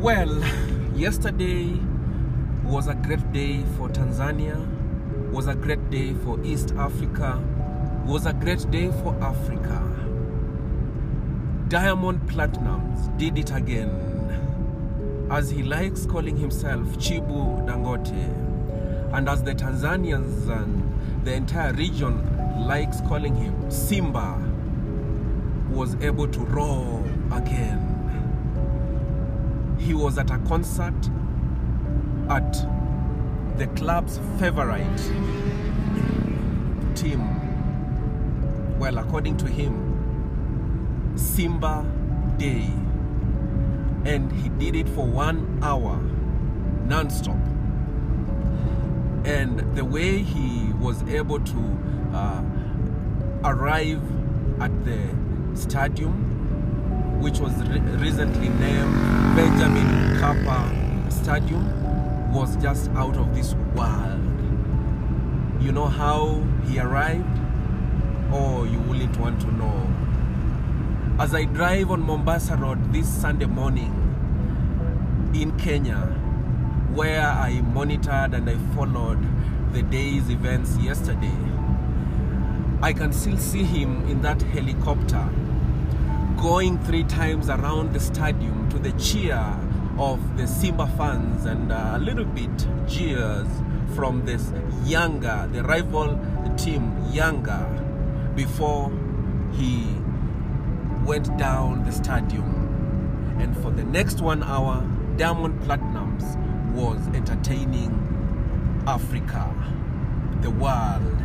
Well, yesterday was a great day for Tanzania, was a great day for East Africa, was a great day for Africa. Diamond Platnumz did it again, as he likes calling himself Chibu Dangote, and as the Tanzanians and the entire region likes calling him Simba, was able to roar again. He was at a concert at the club's favorite team. Well, according to him, Simba Day. And he did it for one hour, non stop. And the way he was able to uh, arrive at the stadium, which was re- recently named Benjamin Mkapa Stadium, was just out of this world. You know how he arrived? Or you wouldn't want to know? As I drive on Mombasa Road this Sunday morning in Kenya, where I monitored and I followed the day's events yesterday, I can still see him in that helicopter going three times around the stadium to the cheer of the Simba fans and uh, a little bit jeers from this Yanga, the rival team Yanga, before he went down the stadium. And for the next one hour, Diamond Platnumz was entertaining Africa, the world,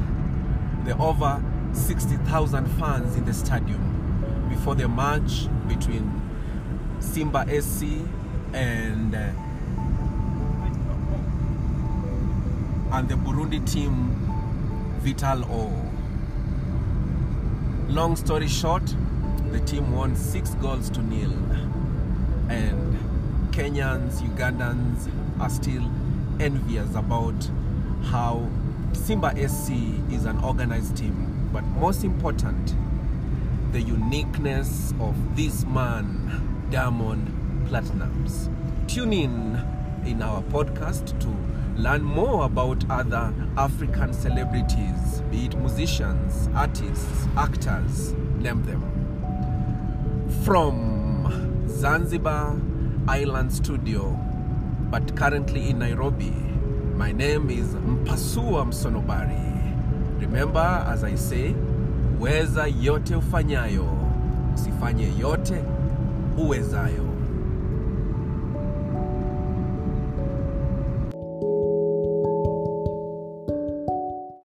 the over 60,000 fans in the stadium before the match between Simba SC and uh, and the Burundi team Vital O. Long story short, the team won six goals to nil, and Kenyans, Ugandans are still envious about how Simba SC is an organized team. But most important, the uniqueness of this man, Diamond Platnumz. Tune in in our podcast to learn more about other African celebrities, be it musicians, artists, actors, name them. From Zanzibar Island Studio, but currently in Nairobi, my name is Mpasua Msonobari. Remember, as I say, weza yote ufanyayo, usifanye yote uwezayo.